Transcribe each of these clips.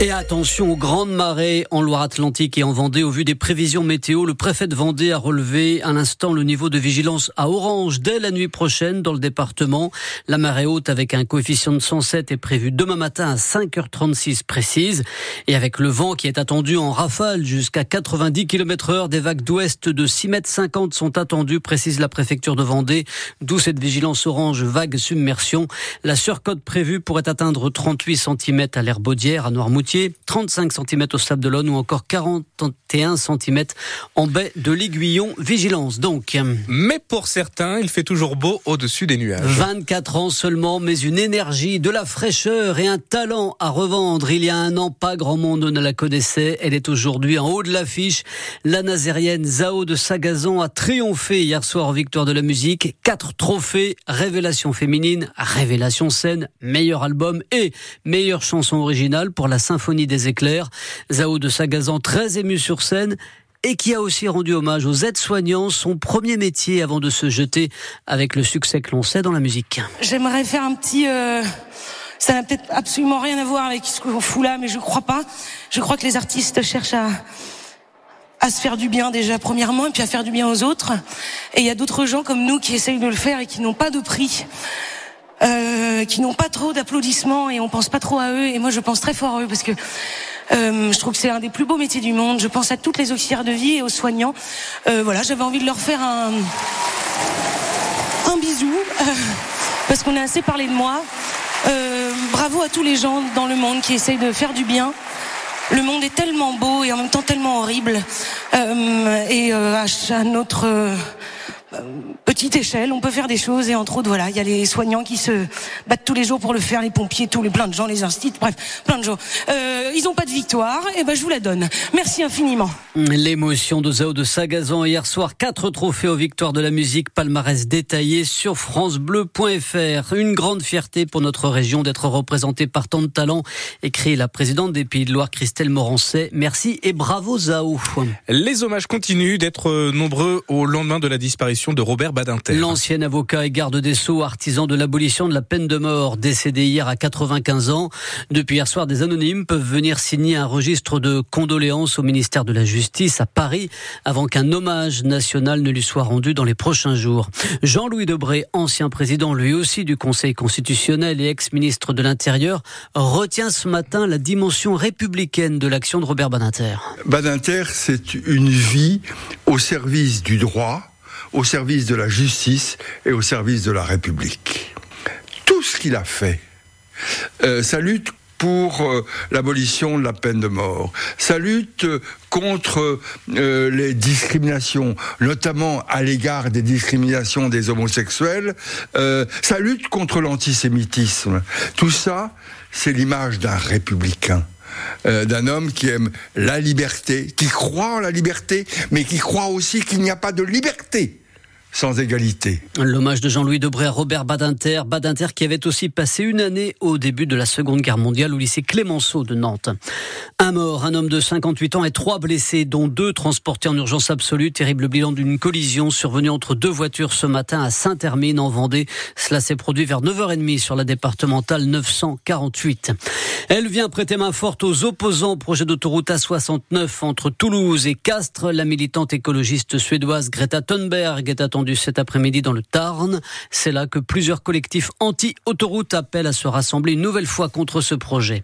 Et attention aux grandes marées en Loire-Atlantique et en Vendée. Au vu des prévisions météo, le préfet de Vendée a relevé à l'instant le niveau de vigilance à orange dès la nuit prochaine dans le département. La marée haute avec un coefficient de 107 est prévue demain matin à 5h36 précise. Et avec le vent qui est attendu en rafale jusqu'à 90 km heure, des vagues d'ouest de 6 mètres 50 sont attendues, précise la préfecture de Vendée. D'où cette vigilance orange vague submersion. La surcote prévue pourrait atteindre 38 cm à l'Herbaudière, à Noirmoutier 35 cm au Sable de d'Olonne ou encore 41 cm en baie de l'Aiguillon. Vigilance donc. Mais pour certains, il fait toujours beau au-dessus des nuages. 24 ans seulement, mais une énergie, de la fraîcheur et un talent à revendre. Il y a un an, pas grand monde ne la connaissait. Elle est aujourd'hui en haut de l'affiche. La nazérienne Zao de Sagazan a triomphé hier soir en victoire de la musique. Quatre trophées, révélation féminine, révélation scène, meilleur album et meilleure chanson originale pour la symphonie Symphonie des éclairs. Zao de Sagazan, très ému sur scène et qui a aussi rendu hommage aux aides-soignants, son premier métier avant de se jeter avec le succès que l'on sait dans la musique. J'aimerais faire un petit... Euh, ça n'a peut-être absolument rien à voir avec ce qu'on fout là, mais je crois pas. Je crois que les artistes cherchent à à se faire du bien déjà premièrement et puis à faire du bien aux autres. Et il y a d'autres gens comme nous qui essayent de le faire et qui n'ont pas de prix. Euh, qui n'ont pas trop d'applaudissements et on pense pas trop à eux. Et moi, je pense très fort à eux parce que euh, je trouve que c'est un des plus beaux métiers du monde. Je pense à toutes les auxiliaires de vie et aux soignants. Euh, voilà, j'avais envie de leur faire un un bisou parce qu'on a assez parlé de moi. bravo à tous les gens dans le monde qui essayent de faire du bien. Le monde est tellement beau et en même temps tellement horrible. et à notre petite échelle, on peut faire des choses et entre autres, voilà, il y a les soignants qui se battent tous les jours pour le faire, les pompiers, tous les plein de gens, les instituts, bref, plein de gens. Euh, ils n'ont pas de victoire, et ben je vous la donne. Merci infiniment. L'émotion de Zao de Sagazan hier soir, quatre trophées aux victoires de la musique, palmarès détaillé sur francebleu.fr. Une grande fierté pour notre région d'être représentée par tant de talents, écrit la présidente des Pays de Loire, Christelle Morancet. Merci et bravo Zao. Les hommages continuent d'être nombreux au lendemain de la disparition de Robert L'ancien avocat et garde des Sceaux, artisan de l'abolition de la peine de mort, décédé hier à 95 ans. Depuis hier soir, des anonymes peuvent venir signer un registre de condoléances au ministère de la Justice à Paris avant qu'un hommage national ne lui soit rendu dans les prochains jours. Jean-Louis Debré, ancien président lui aussi du Conseil constitutionnel et ex-ministre de l'Intérieur, retient ce matin la dimension républicaine de l'action de Robert Badinter. Badinter, c'est une vie au service du droit, au service de la justice et au service de la République. Tout ce qu'il a fait, euh, sa lutte pour euh, l'abolition de la peine de mort, sa lutte contre euh, les discriminations, notamment à l'égard des discriminations des homosexuels, sa lutte contre l'antisémitisme, tout ça, c'est l'image d'un républicain. Euh, d'un homme qui aime la liberté, qui croit en la liberté, mais qui croit aussi qu'il n'y a pas de liberté sans égalité. L'hommage de Jean-Louis Debré à Robert Badinter, Badinter qui avait aussi passé une année au début de la Seconde Guerre mondiale au lycée Clémenceau de Nantes. Un mort, un homme de 58 ans et trois blessés, dont deux transportés en urgence absolue. Terrible bilan d'une collision survenue entre deux voitures ce matin à Saint-Hermine en Vendée. Cela s'est produit vers 9h30 sur la départementale 948. Elle vient prêter main forte aux opposants au projet d'autoroute A69 entre Toulouse et Castres. La militante écologiste suédoise Greta Thunberg est attendue cet après-midi dans le Tarn. C'est là que plusieurs collectifs anti-autoroute appellent à se rassembler une nouvelle fois contre ce projet.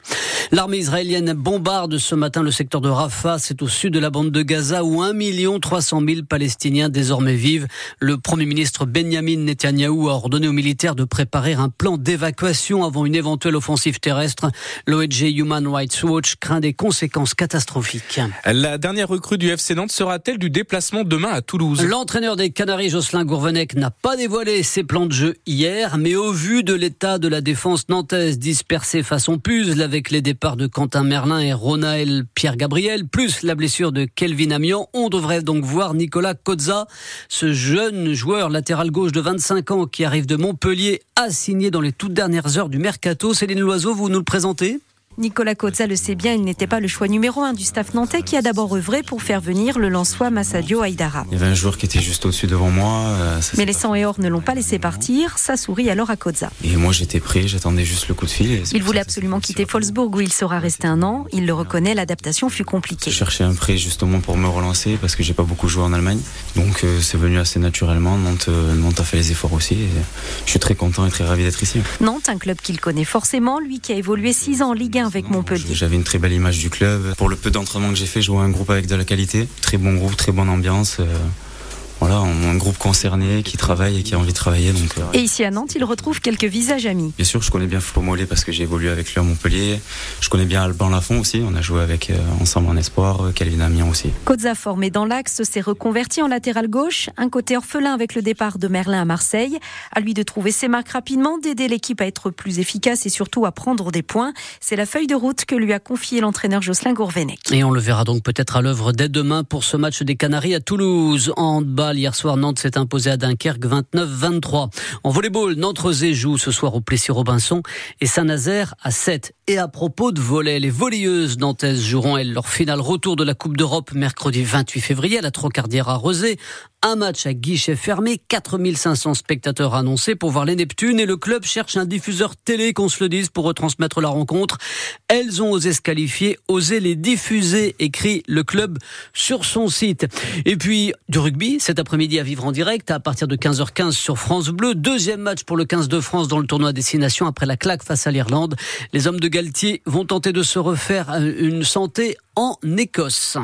L'armée israélienne bombarde ce matin le secteur de Rafah, c'est au sud de la bande de Gaza où 1 300 000 Palestiniens désormais vivent. Le Premier ministre Benjamin Netanyahou a ordonné aux militaires de préparer un plan d'évacuation avant une éventuelle offensive terrestre. L'ONG Human Rights Watch craint des conséquences catastrophiques. La dernière recrue du FC Nantes sera-t-elle du déplacement demain à Toulouse? L'entraîneur des Canaries, Jocelyn Gourvenec, n'a pas dévoilé ses plans de jeu hier, mais au vu de l'état de la défense nantaise dispersée façon puzzle avec les départs de Quentin Merlin et Ronaël Pierre-Gabriel, plus la blessure de Kelvin Amian, on devrait donc voir Nicolas Kozza, ce jeune joueur latéral gauche de 25 ans qui arrive de Montpellier, assigné dans les toutes dernières heures du mercato. Céline Loiseau, vous nous le présentez? Nicolas Cozza le sait bien, il n'était pas le choix numéro un du staff nantais qui a d'abord œuvré pour faire venir le Lançois Massadio Aïdara. Il y avait un joueur qui était juste au-dessus devant moi. Euh, Mais les 100 et or ne l'ont pas laissé partir. Ça sourit alors à Cozza. Et moi j'étais prêt, j'attendais juste le coup de fil. Il voulait absolument quitter Wolfsburg où il sera resté un an. Il le reconnaît, l'adaptation fut compliquée. Je cherchais un prêt justement pour me relancer parce que j'ai pas beaucoup joué en Allemagne. Donc euh, c'est venu assez naturellement. Nantes, euh, Nantes a fait les efforts aussi. je suis très content et très ravi d'être ici. Nantes, un club qu'il connaît forcément, lui qui a évolué 6 ans en Ligue 1 avec Montpellier. J'avais une très belle image du club. Pour le peu d'entraînement que j'ai fait, je jouais un groupe avec de la qualité. Très bon groupe, très bonne ambiance. Voilà, un groupe concerné qui travaille et qui a envie de travailler. Donc, euh, Et ici à Nantes, il retrouve quelques visages amis. Bien sûr, je connais bien Flo Mollet parce que j'ai évolué avec lui à Montpellier. Je connais bien Alban Lafont aussi. On a joué avec euh, ensemble en espoir. Euh, Calvin Amiens aussi. Cozza, formé dans l'axe, s'est reconverti en latéral gauche. Un côté orphelin avec le départ de Merlin à Marseille. À lui de trouver ses marques rapidement, d'aider l'équipe à être plus efficace et surtout à prendre des points. C'est la feuille de route que lui a confié l'entraîneur Jocelyn Gourvenec. Et on le verra donc peut-être à l'œuvre dès demain pour ce match des Canaries à Toulouse. En handball, hier soir, Nantes s'est imposé à Dunkerque 29-23. En volleyball, Nantes-Rosé joue ce soir au Plessis-Robinson et Saint-Nazaire à 7. Et à propos de volley, les volleyeuses nantaises joueront elles leur finale retour de la Coupe d'Europe mercredi 28 février à la Trocardière à Rosé. Un match à guichet fermé, 4500 spectateurs annoncés pour voir les Neptunes et le club cherche un diffuseur télé, qu'on se le dise, pour retransmettre la rencontre. Elles ont osé se qualifier, osé les diffuser, écrit le club sur son site. Et puis, du rugby, cet après-midi à vivre en direct à partir de 15h15 sur France Bleu. Deuxième match pour le 15 de France dans le tournoi Destination après la claque face à l'Irlande. Les hommes de Galtier vont tenter de se refaire une santé en Écosse.